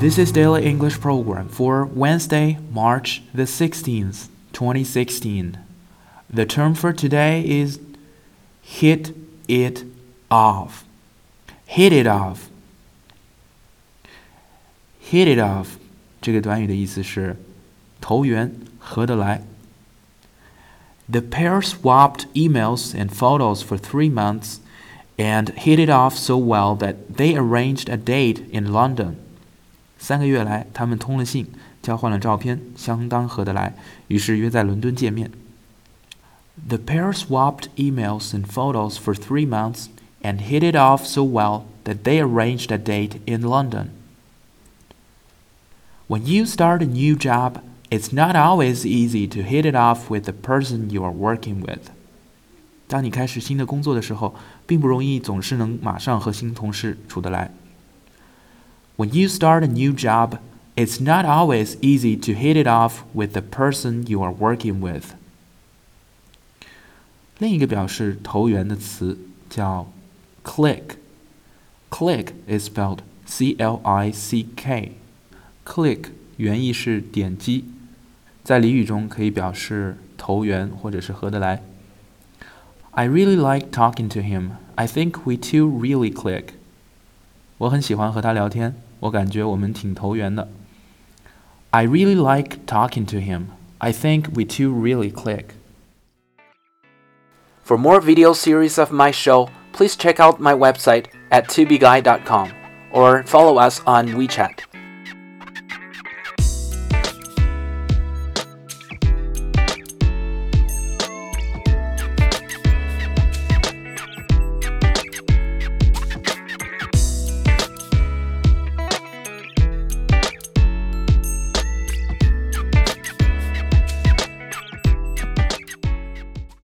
This is Daily English Program for Wednesday, March the 16th, 2016. The term for today is hit it off. Hit it off. Hit it off 这个短语的意思是投缘，合得来。The pair swapped emails and photos for three months and hit it off so well that they arranged a date in London. 三个月来，他们通了信，交换了照片，相当合得来，于是约在伦敦见面。The pair swapped emails and photos for three months and hit it off so well that they arranged a date in London. When you start a new job, it's not always easy to hit it off with the person you are working with. 当你开始新的工作的时候，并不容易总是能马上和新同事处得来。 when you start a new job, it's not always easy to hit it off with the person you are working with. 另一个表示投缘的词叫 click。click is spelled C-L-I-C-K。click 原意是点击，在俚语中可以表示投缘或者是合得来。I really like talking to him. I think we two really click. 我很喜欢和他聊天， 我感觉我们挺投缘的。I really like talking to him. I think we two really click. For more video series of my show, please check out my website at tubeguy.com or follow us on WeChat.